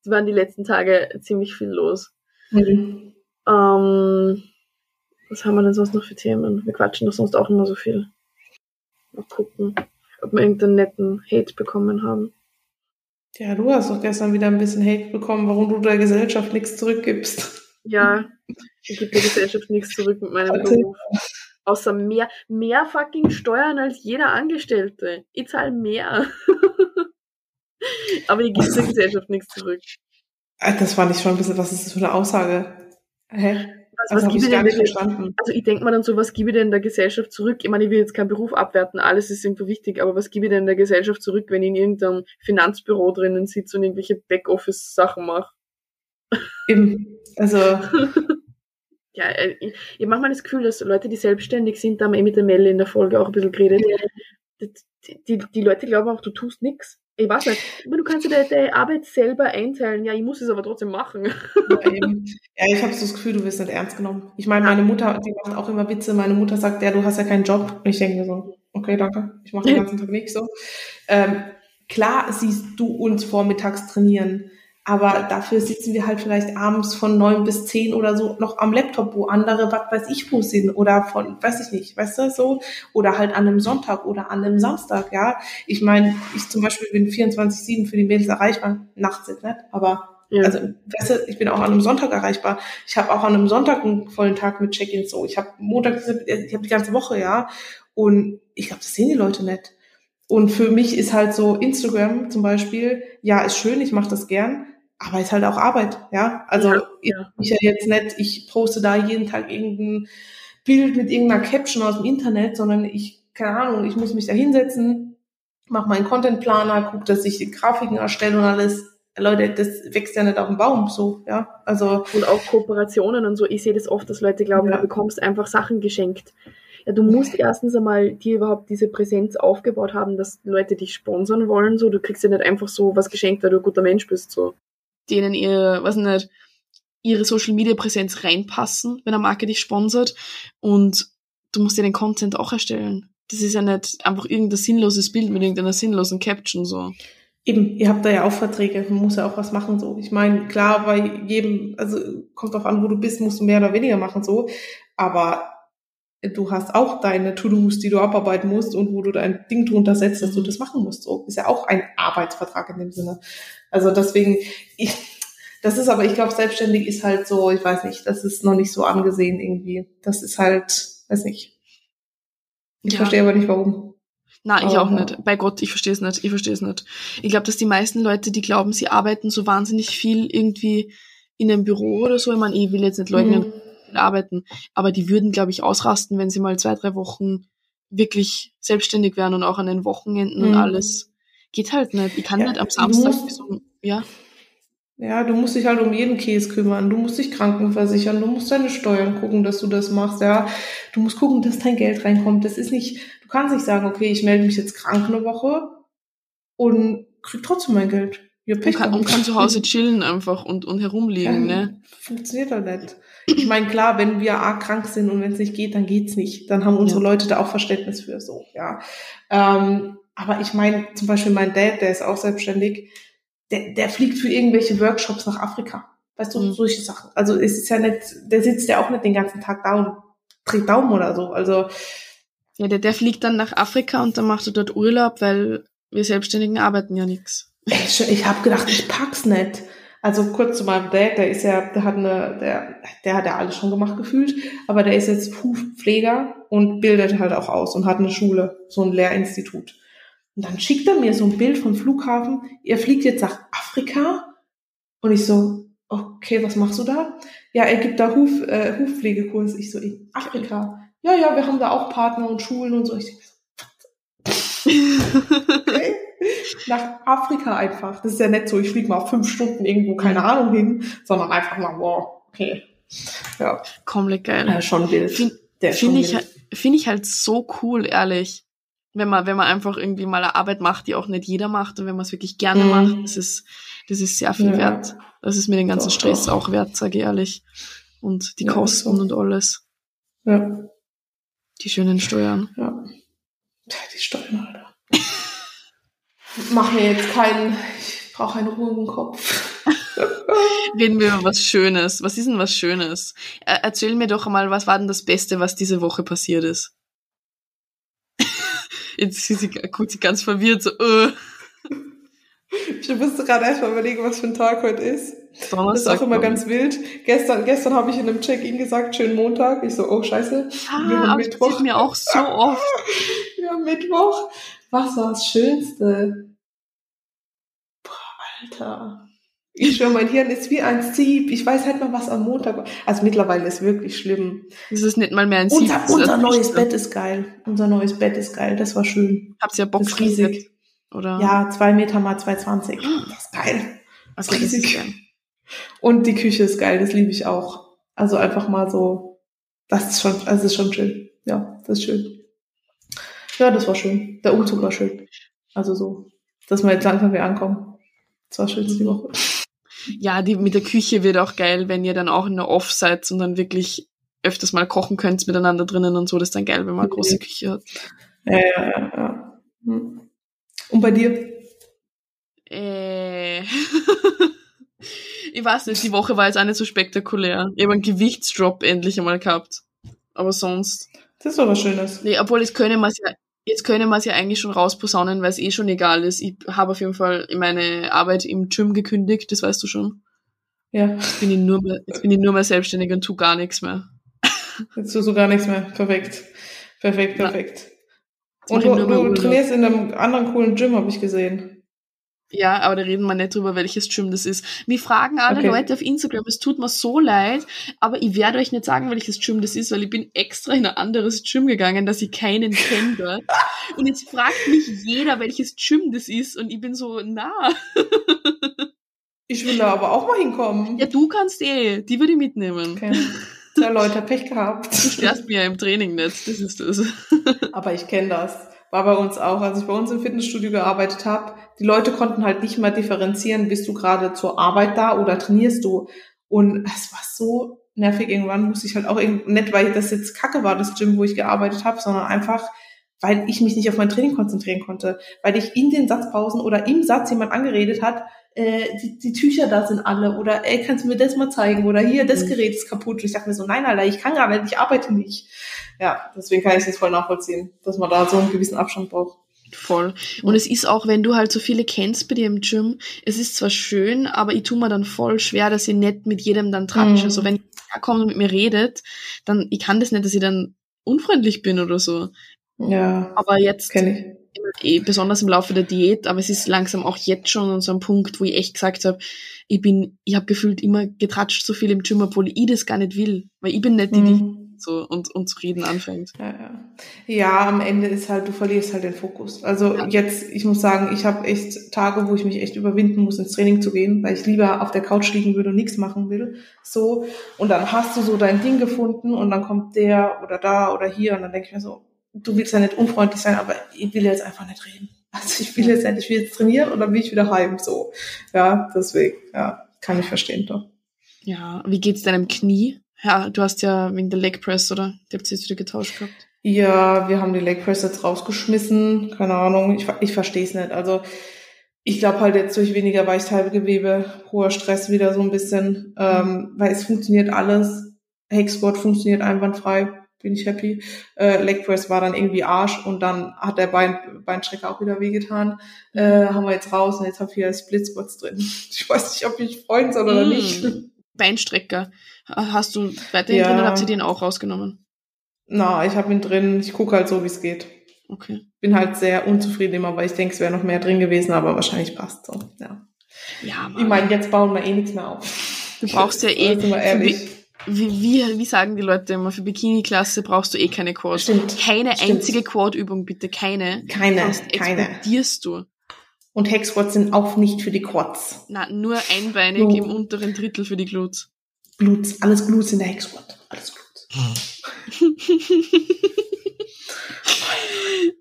es waren die letzten Tage ziemlich viel los. Mhm. Ähm, was haben wir denn sonst noch für Themen? Wir quatschen doch sonst auch immer so viel. Mal gucken ob wir irgendeinen netten Hate bekommen haben. Ja, du hast doch gestern wieder ein bisschen Hate bekommen, warum du der Gesellschaft nichts zurückgibst. Ja, ich gebe der Gesellschaft nichts zurück mit meinem Warte. Beruf. Außer mehr, mehr fucking Steuern als jeder Angestellte. Ich zahle mehr. Aber ich gebe der Gesellschaft nichts zurück. Das fand ich schon ein bisschen, was ist das für eine Aussage? Hä? Also, was gebe ich gar nicht verstanden. Also ich denke mal dann so, was gebe ich denn der Gesellschaft zurück? Ich meine, ich will jetzt keinen Beruf abwerten, alles ist irgendwo wichtig, aber was gebe ich denn der Gesellschaft zurück, wenn ich in irgendeinem Finanzbüro drinnen sitze und irgendwelche Backoffice-Sachen mache? Eben, also... ja, äh, ich, ich habe manchmal das Gefühl, dass Leute, die selbstständig sind, da haben wir eh mit der Melle in der Folge auch ein bisschen geredet, die, die, die Leute glauben auch, du tust nichts. Ich weiß nicht, aber du kannst dir deine Arbeit selber einteilen. Ja, ich muss es aber trotzdem machen. Ja, ja ich habe so das Gefühl, du wirst nicht ernst genommen. Ich meine, meine Mutter, die macht auch immer Witze. Meine Mutter sagt, ja, du hast ja keinen Job. Und ich denke mir so, okay, danke. Ich mache den ganzen Tag nichts so. Ähm, klar siehst du uns vormittags trainieren. Aber dafür sitzen wir halt vielleicht abends von neun bis zehn oder so noch am Laptop, wo andere, was weiß ich, wo sind oder von, weiß ich nicht, weißt du, so. Oder halt an einem Sonntag oder an einem Samstag, ja. Ich meine, ich zum Beispiel bin 24-7 für die Mädels erreichbar, nachts jetzt nicht, aber ja. Also, weißt du, ich bin auch an einem Sonntag erreichbar. Ich habe auch an einem Sonntag einen vollen Tag mit Check-ins. So, ich habe Montag, ich habe die ganze Woche, ja. Und ich glaube, das sehen die Leute nicht. Und für mich ist halt so Instagram zum Beispiel, ja, ist schön, ich mache das gern, aber ist halt auch Arbeit, ja. Also ja, ja. ich ja jetzt nicht, ich poste da jeden Tag irgendein Bild mit irgendeiner Caption aus dem Internet, sondern ich, keine Ahnung, ich muss mich da hinsetzen, mache meinen Contentplaner, gucke, dass ich die Grafiken erstelle und alles. Leute, das wächst ja nicht auf dem Baum, so, ja. Also. Und auch Kooperationen und so. Ich sehe das oft, dass Leute glauben, ja. du bekommst einfach Sachen geschenkt. Ja, du musst erstens einmal dir überhaupt diese Präsenz aufgebaut haben, dass Leute dich sponsern wollen, so. Du kriegst ja nicht einfach so was geschenkt, weil du ein guter Mensch bist, so. Denen ihr, was nicht, ihre Social Media Präsenz reinpassen, wenn eine Marke dich sponsert. Und du musst dir den Content auch erstellen. Das ist ja nicht einfach irgendein sinnloses Bild mit irgendeiner sinnlosen Caption so. Eben, ihr habt da ja auch Verträge, man muss ja auch was machen so. Ich meine, klar, bei jedem, also kommt drauf an, wo du bist, musst du mehr oder weniger machen so, aber du hast auch deine To-Dos, die du abarbeiten musst und wo du dein Ding drunter setzt, dass du das machen musst. So ist ja auch ein Arbeitsvertrag in dem Sinne. Also deswegen, ich, das ist aber, ich glaube, selbstständig ist halt so, ich weiß nicht, das ist noch nicht so angesehen irgendwie. Das ist halt, weiß nicht. Ich ja. verstehe aber nicht warum. Na, ich auch nicht. Bei Gott, ich verstehe es nicht. Ich verstehe es nicht. Ich glaube, dass die meisten Leute, die glauben, sie arbeiten so wahnsinnig viel irgendwie in einem Büro oder so. Ich meine, ich will jetzt nicht leugnen, mhm. Arbeiten, aber die würden, glaube ich, ausrasten, wenn sie mal zwei, drei Wochen wirklich selbstständig wären und auch an den Wochenenden mhm. und alles. Geht halt nicht. Ich kann ja, nicht am Samstag so, ja. Ja, du musst dich halt um jeden Käse kümmern. Du musst dich krankenversichern. Du musst deine Steuern gucken, dass du das machst. Ja, du musst gucken, dass dein Geld reinkommt. Das ist nicht, du kannst nicht sagen, okay, ich melde mich jetzt krank eine Woche und krieg trotzdem mein Geld. Ja, Pech und, kann, und kann zu Hause chillen einfach und, und herumliegen, ja, ne? Funktioniert doch nicht. Ich meine, klar, wenn wir arg krank sind und wenn es nicht geht, dann geht's nicht. Dann haben unsere ja. Leute da auch Verständnis für so, ja. Ähm, aber ich meine, zum Beispiel mein Dad, der ist auch selbstständig der, der fliegt für irgendwelche Workshops nach Afrika. Weißt du, mhm. solche Sachen. Also es ist ja nicht, der sitzt ja auch nicht den ganzen Tag da und dreht Daumen oder so. Also ja, der, der fliegt dann nach Afrika und dann macht er dort Urlaub, weil wir Selbstständigen arbeiten ja nichts. Ich, ich habe gedacht, ich pack's nicht. Also kurz zu meinem Dad, der ist ja, der hat eine, der, der hat ja alles schon gemacht gefühlt, aber der ist jetzt Hufpfleger und bildet halt auch aus und hat eine Schule, so ein Lehrinstitut. Und dann schickt er mir so ein Bild vom Flughafen. Er fliegt jetzt nach Afrika. Und ich so, okay, was machst du da? Ja, er gibt da Huf, äh, Hufpflegekurs. Ich so, in Afrika. Ja, ja, wir haben da auch Partner und Schulen und so. Ich so, okay. Nach Afrika einfach. Das ist ja nicht so, ich fliege mal fünf Stunden irgendwo, keine Ahnung, hin, sondern einfach mal, wow, okay. Ja. Komplett geil. Ja, schon wild. Finde find ich, find ich halt so cool, ehrlich wenn man, wenn man einfach irgendwie mal eine Arbeit macht, die auch nicht jeder macht und wenn man es wirklich gerne mhm. macht, das ist, das ist sehr viel ja. wert. Das ist mir den ganzen doch, Stress doch. auch wert, sage ich ehrlich. Und die ja, Kosten so. und alles. Ja. Die schönen Steuern. Ja. Die Steuern, Alter. Mach mir jetzt keinen, ich brauche einen ruhigen Kopf. Reden wir über was Schönes. Was ist denn was Schönes? Erzähl mir doch einmal, was war denn das Beste, was diese Woche passiert ist? Jetzt ist sie guckt sie ganz verwirrt, so, äh. Ich musste gerade erstmal überlegen, was für ein Tag heute ist. Donnerstag, das ist auch immer ganz wild. Gestern, gestern habe ich in einem Check-in gesagt, schönen Montag. Ich so, oh scheiße. Ah, wir haben Mittwoch. Das mir auch so oft. ja, Mittwoch. Was war das Schönste? Boah, Alter. Ich schwöre, mein Hirn ist wie ein Sieb. Ich weiß halt mal, was am Montag war. Also mittlerweile ist wirklich schlimm. Das ist nicht mal mehr ein Sieb. Unser, unser neues Bett ist geil. Unser neues Bett ist geil. Das war schön. Ihr ja Bock riesig? Oder? Ja, zwei Meter mal 2,20. Das ist geil. Das ist riesig. Und die Küche ist geil. Das liebe ich auch. Also einfach mal so. Das ist schon, das ist schon schön. Ja, das ist schön. Ja, das war schön. Der Umzug war schön. Also so, dass wir jetzt langsam wieder ankommen. Das war schön die Woche ja, die mit der Küche wird auch geil, wenn ihr dann auch in der Off seid und dann wirklich öfters mal kochen könnt miteinander drinnen und so. Das ist dann geil, wenn man eine große Küche hat. Ja, ja, ja. Hm. Und bei dir? Äh. ich weiß nicht, die Woche war jetzt auch nicht so spektakulär. Ich habe einen Gewichtsdrop endlich einmal gehabt. Aber sonst. Das ist doch was Schönes. Nee, obwohl es können wir es ja Jetzt können wir es ja eigentlich schon rausposaunen, weil es eh schon egal ist. Ich habe auf jeden Fall meine Arbeit im Gym gekündigt, das weißt du schon. Ja. Jetzt bin ich nur mehr, jetzt bin ich nur mehr selbstständig und tu gar nichts mehr. Jetzt tust du gar nichts mehr. Perfekt. Perfekt, perfekt. Und du, du trainierst in einem anderen coolen Gym, habe ich gesehen. Ja, aber da reden wir nicht drüber, welches Gym das ist. Wir fragen alle okay. Leute auf Instagram, es tut mir so leid, aber ich werde euch nicht sagen, welches Gym das ist, weil ich bin extra in ein anderes Gym gegangen, dass ich keinen kenne dort. Und jetzt fragt mich jeder, welches Gym das ist und ich bin so, na. Ich will da aber auch mal hinkommen. Ja, du kannst eh, die würde ich mitnehmen. Okay. Ja, Leute, Pech gehabt. Du störst mir ja im Training nicht, das ist das. aber ich kenne das war bei uns auch. Als ich bei uns im Fitnessstudio gearbeitet habe, die Leute konnten halt nicht mal differenzieren, bist du gerade zur Arbeit da oder trainierst du. Und es war so nervig irgendwann, musste ich halt auch nicht, weil das jetzt kacke war, das Gym, wo ich gearbeitet habe, sondern einfach, weil ich mich nicht auf mein Training konzentrieren konnte. Weil ich in den Satzpausen oder im Satz jemand angeredet hat, äh, die, die Tücher da sind alle oder ey, kannst du mir das mal zeigen oder hier, das mhm. Gerät ist kaputt. Und ich dachte mir so, nein, Alter, ich kann gar nicht, ich arbeite nicht. Ja, deswegen kann ich das voll nachvollziehen, dass man da so einen gewissen Abstand braucht. Voll. Und es ist auch, wenn du halt so viele kennst bei dir im Gym, es ist zwar schön, aber ich tue mir dann voll schwer, dass ich nicht mit jedem dann tratsche. Mhm. Also wenn er kommt und mit mir redet, dann, ich kann das nicht, dass ich dann unfreundlich bin oder so. Ja. Aber jetzt, eh, besonders im Laufe der Diät, aber es ist langsam auch jetzt schon an so einem Punkt, wo ich echt gesagt habe, ich bin, ich habe gefühlt immer getratscht so viel im Gym, obwohl ich das gar nicht will, weil ich bin nicht die, die mhm. so und, und zu reden anfängt. Ja, ja. ja, am Ende ist halt, du verlierst halt den Fokus. Also ja. jetzt, ich muss sagen, ich habe echt Tage, wo ich mich echt überwinden muss, ins Training zu gehen, weil ich lieber auf der Couch liegen würde und nichts machen will. So, und dann hast du so dein Ding gefunden und dann kommt der oder da oder hier und dann denke ich mir so, du willst ja nicht unfreundlich sein, aber ich will jetzt einfach nicht reden. Also ich will jetzt endlich, ich will jetzt trainieren und dann will ich wieder heim, so. Ja, deswegen, ja, kann ich verstehen, doch. Ja, wie geht's deinem Knie? Ja, du hast ja wegen der Leg Press, oder? Die habt ihr jetzt wieder getauscht gehabt. Ja, wir haben die Leg Press jetzt rausgeschmissen. Keine Ahnung, ich, ich verstehe es nicht. Also ich glaube halt jetzt durch weniger Weichteilgewebe, hoher Stress wieder so ein bisschen, ähm, weil es funktioniert alles. Hexquad funktioniert einwandfrei bin ich happy. Äh, Leg Press war dann irgendwie Arsch und dann hat der Bein, Beinstrecker auch wieder wehgetan. Äh, haben wir jetzt raus und jetzt habe ich hier Split Squats drin. Ich weiß nicht, ob ich freuen soll oder mm, nicht. Beinstrecker. Hast du weiterhin ja. drin oder habt ihr den auch rausgenommen? Na, ich habe ihn drin. Ich gucke halt so, wie es geht. Okay. Bin halt sehr unzufrieden immer, weil ich denke, es wäre noch mehr drin gewesen, aber wahrscheinlich passt so. Ja. Ja, Mann. Ich meine, jetzt bauen wir eh nichts mehr auf. Du brauchst ja eh. Sind wir ehrlich wie, wie, wie sagen die Leute immer, für Bikini-Klasse brauchst du eh keine Quads. Stimmt. Keine Stimmt. einzige Quad-Übung, bitte, keine. Keine, Sonst keine. explodierst du. Und Hexquads sind auch nicht für die Quads. Na, nur einbeinig no. im unteren Drittel für die Glutes. Glutes, alles Glutes in der Hexquad. Alles Glutes.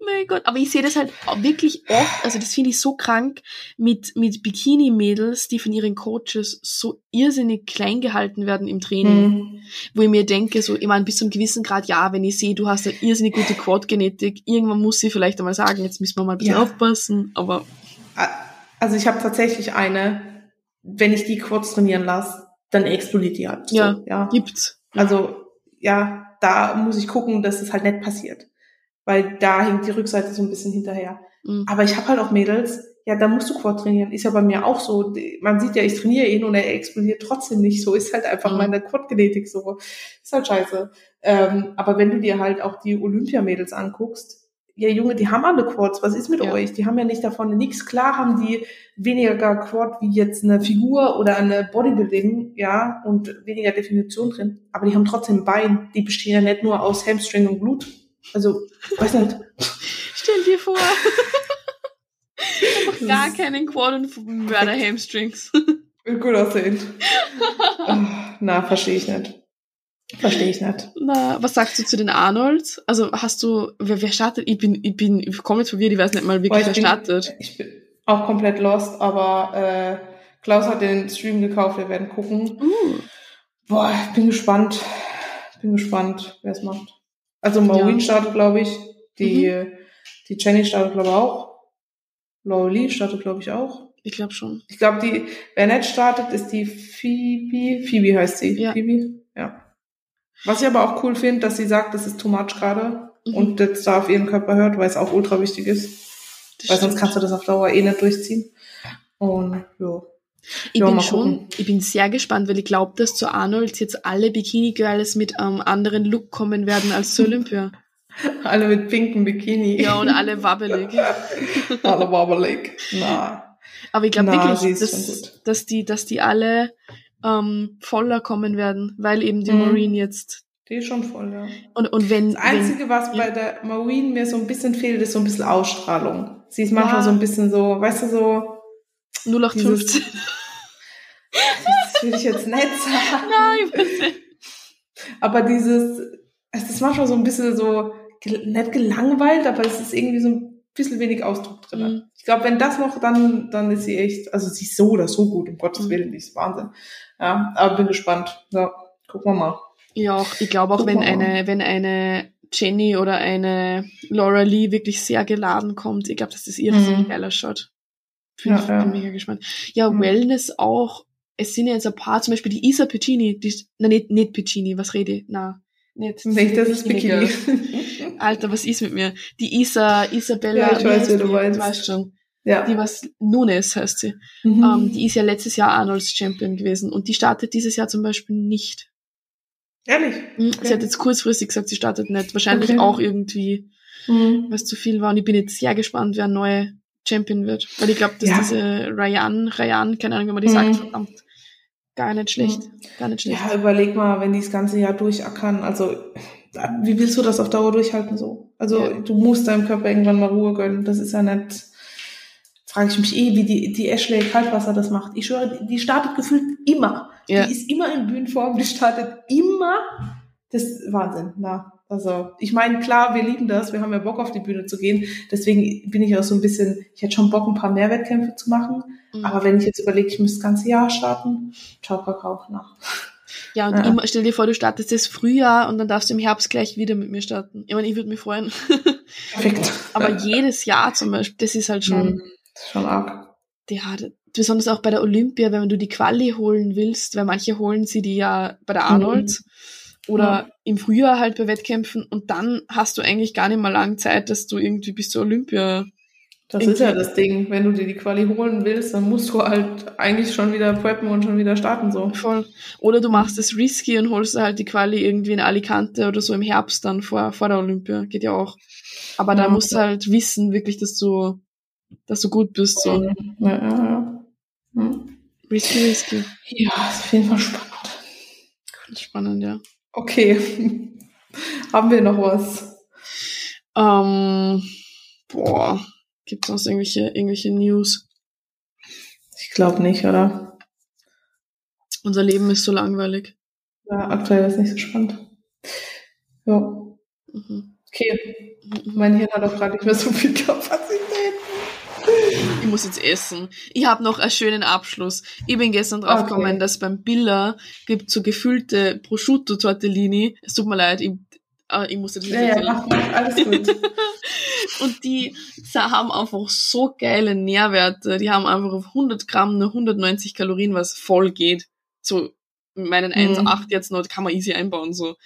mein Gott, aber ich sehe das halt wirklich oft, also das finde ich so krank, mit, mit Bikini-Mädels, die von ihren Coaches so irrsinnig klein gehalten werden im Training. Mhm. Wo ich mir denke, so, ich meine, bis zu einem gewissen Grad, ja, wenn ich sehe, du hast eine irrsinnig gute Quad-Genetik, irgendwann muss sie vielleicht einmal sagen, jetzt müssen wir mal ein bisschen ja. aufpassen, aber... Also ich habe tatsächlich eine, wenn ich die Quads trainieren lasse, dann explodiert die halt. So, ja, ja, gibt's. Also, ja, da muss ich gucken, dass es halt nicht passiert weil da hängt die Rückseite so ein bisschen hinterher. Mhm. Aber ich habe halt auch Mädels, ja, da musst du Quad trainieren. Ist ja bei mir auch so. Man sieht ja, ich trainiere ihn und er explodiert trotzdem nicht. So ist halt einfach mhm. meine Quad-Genetik so. Ist halt scheiße. Ähm, aber wenn du dir halt auch die Olympiamädels anguckst, ja Junge, die haben alle Quads. Was ist mit ja. euch? Die haben ja nicht davon nichts. Klar haben die weniger Quad wie jetzt eine Figur oder eine Bodybuilding, ja, und weniger Definition drin. Aber die haben trotzdem Bein. Die bestehen ja nicht nur aus Hamstring und Blut. Also, weiß nicht. Stell dir vor. Einfach gar keinen Quad und Mörder Hamstrings. Gut aussehen. oh, na, verstehe ich nicht. Verstehe ich nicht. Na, was sagst du zu den Arnolds? Also hast du, wer, wer startet? Ich bin, ich bin, ich komme jetzt von dir, ich weiß nicht mal wirklich, wer startet. Ich bin auch komplett lost, aber äh, Klaus hat den Stream gekauft, wir werden gucken. Uh. Boah, ich bin gespannt. Bin gespannt, wer es macht. Also Maureen ja. startet, glaube ich. Die, mhm. die Jenny startet, glaube ich, auch. Laurie startet, glaube ich, auch. Ich glaube schon. Ich glaube, die, wer nicht startet, ist die Phoebe. Phoebe heißt sie. Ja. Phoebe? Ja. Was ich aber auch cool finde, dass sie sagt, das ist too much gerade mhm. und das da auf ihren Körper hört, weil es auch ultra wichtig ist. Das weil stimmt. sonst kannst du das auf Dauer eh nicht durchziehen. Und ja. Ich ja, bin schon, ich bin sehr gespannt, weil ich glaube, dass zu Arnold jetzt alle Bikini-Girls mit einem ähm, anderen Look kommen werden als zu Olympia. alle mit pinken Bikini. Ja, und alle wabbelig. alle wabbelig. Na. Aber ich glaube wirklich, dass, dass, die, dass die alle ähm, voller kommen werden, weil eben die mhm. Marine jetzt. Die ist schon voll, ja. Und, und wenn. Das Einzige, was bei der Marine mir so ein bisschen fehlt, ist so ein bisschen Ausstrahlung. Sie ist manchmal ja. so ein bisschen so, weißt du, so 0815. das will ich jetzt nicht sagen. Nein, nicht. Aber dieses, es ist manchmal so ein bisschen so nicht gelangweilt, aber es ist irgendwie so ein bisschen wenig Ausdruck drin. Mhm. Ich glaube, wenn das noch, dann, dann ist sie echt, also sie ist so oder so gut, um Gottes mhm. Willen, die ist Wahnsinn. Ja, aber bin gespannt. Ja, gucken wir mal. Ja, auch, ich glaube auch, wenn eine, wenn eine Jenny oder eine Laura Lee wirklich sehr geladen kommt, ich glaube, dass das ihr mhm. geiler Shot. Ja, ich ja. mega gespannt. Ja, mhm. Wellness auch. Es sind ja jetzt ein paar, zum Beispiel die Isa Piccini, die, na, nicht, nicht Piccini, was rede ich? Na, nicht. Nicht, das ist Bikini. Alter, was ist mit mir? Die Isa, Isabella, ja, ich weiß, wie du meinst. weißt schon. Ja. Die was Nunes heißt sie. Mhm. Um, ähm, die ist ja letztes Jahr Arnolds Champion gewesen und die startet dieses Jahr zum Beispiel nicht. Ehrlich? Mhm. Okay. Sie hat jetzt kurzfristig gesagt, sie startet nicht. Wahrscheinlich okay. auch irgendwie, mhm. was zu viel war. Und ich bin jetzt sehr gespannt, wer neue Champion wird. Weil ich glaube, dass ja. diese Ryan, Ryan, keine Ahnung, wie man die mhm. sagt, verdammt, gar nicht schlecht. Mhm. Gar nicht schlecht. Ja, überleg mal, wenn die das ganze Jahr durchackern, also wie willst du das auf Dauer durchhalten so? Also ja. du musst deinem Körper irgendwann mal Ruhe gönnen. Das ist ja nicht. Frage ich mich eh, wie die, die Ashley Kaltwasser das macht. Ich schwöre, die startet gefühlt immer. Ja. Die ist immer in Bühnenform, die startet immer. Das ist Wahnsinn. Na, also ich meine, klar, wir lieben das, wir haben ja Bock auf die Bühne zu gehen. Deswegen bin ich auch so ein bisschen, ich hätte schon Bock, ein paar mehr Wettkämpfe zu machen. Mhm. Aber wenn ich jetzt überlege, ich müsste das ganze Jahr starten, ciao Kakao nach. Ja, und ja. Immer, stell dir vor, du startest das Frühjahr und dann darfst du im Herbst gleich wieder mit mir starten. Ich meine, ich würde mich freuen. Perfekt. Aber jedes Jahr zum Beispiel, das ist halt schon. Mhm. Schon arg. Ja, besonders auch bei der Olympia, wenn du die Quali holen willst, weil manche holen sie die ja bei der Arnold mhm. Oder ja. im Frühjahr halt bei Wettkämpfen und dann hast du eigentlich gar nicht mal lange Zeit, dass du irgendwie bis zur Olympia das ist ja das Ding. Wenn du dir die Quali holen willst, dann musst du halt eigentlich schon wieder preppen und schon wieder starten, so. Voll. Oder du machst es risky und holst halt die Quali irgendwie in Alicante oder so im Herbst dann vor, vor der Olympia. Geht ja auch. Aber ja, da musst du halt wissen, wirklich, dass du, dass du gut bist, so. Ja, ja, ja. Hm. Risky, risky. Ja, ist auf jeden Fall spannend. Spannend, ja. Okay. Haben wir noch was? Ähm, boah. Gibt es sonst irgendwelche, irgendwelche News? Ich glaube nicht, oder? Unser Leben ist so langweilig. Ja, aktuell ist nicht so spannend. Ja. Mhm. Okay. Mhm. Mein Hirn hat auch gerade nicht mehr so viel Kapazität. Ich muss jetzt essen. Ich habe noch einen schönen Abschluss. Ich bin gestern drauf gekommen, okay. dass beim Billa gibt so gefüllte Prosciutto-Tortellini. Es tut mir leid, ich, äh, ich musste das ja, ja, mach, alles gut. Und die haben einfach so geile Nährwerte. Die haben einfach auf 100 Gramm nur 190 Kalorien, was voll geht. So meinen 1,8 mhm. jetzt noch, kann man easy einbauen, so.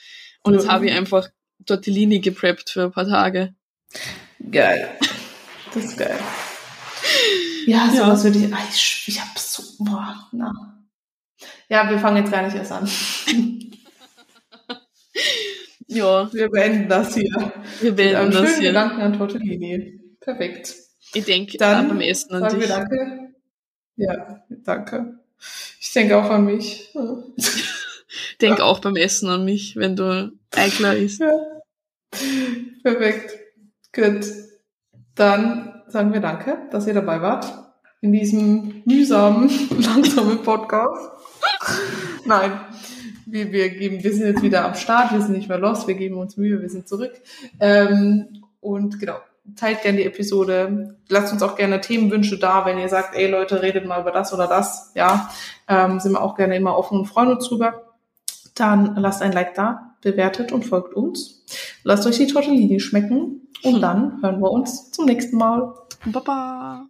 Und jetzt habe ich einfach Tortellini gepreppt für ein paar Tage. Geil. Das ist geil. Ja, sowas ja. würde ich, ah, ich, ich hab so, boah, na. Ja, wir fangen jetzt gar nicht erst an. Ja. Wir beenden das hier. Wir beenden das schönen hier. Gedanken an Tortellini. Perfekt. Ich denke dann beim Essen an sagen dich. Wir danke. Ja, danke. Ich denke auch an mich. Denk auch beim Essen an mich, wenn du Eigler isst. Ja. Perfekt. Gut. Dann sagen wir danke, dass ihr dabei wart. In diesem mühsamen, langsamen Podcast. Nein wir, wir, geben, wir sind jetzt wieder am Start, wir sind nicht mehr los, wir geben uns Mühe, wir sind zurück. Ähm, und genau, teilt gerne die Episode. Lasst uns auch gerne Themenwünsche da, wenn ihr sagt, ey Leute, redet mal über das oder das. Ja, ähm, sind wir auch gerne immer offen und freuen uns drüber. Dann lasst ein Like da, bewertet und folgt uns. Lasst euch die Tortellini schmecken und dann hören wir uns zum nächsten Mal. Baba.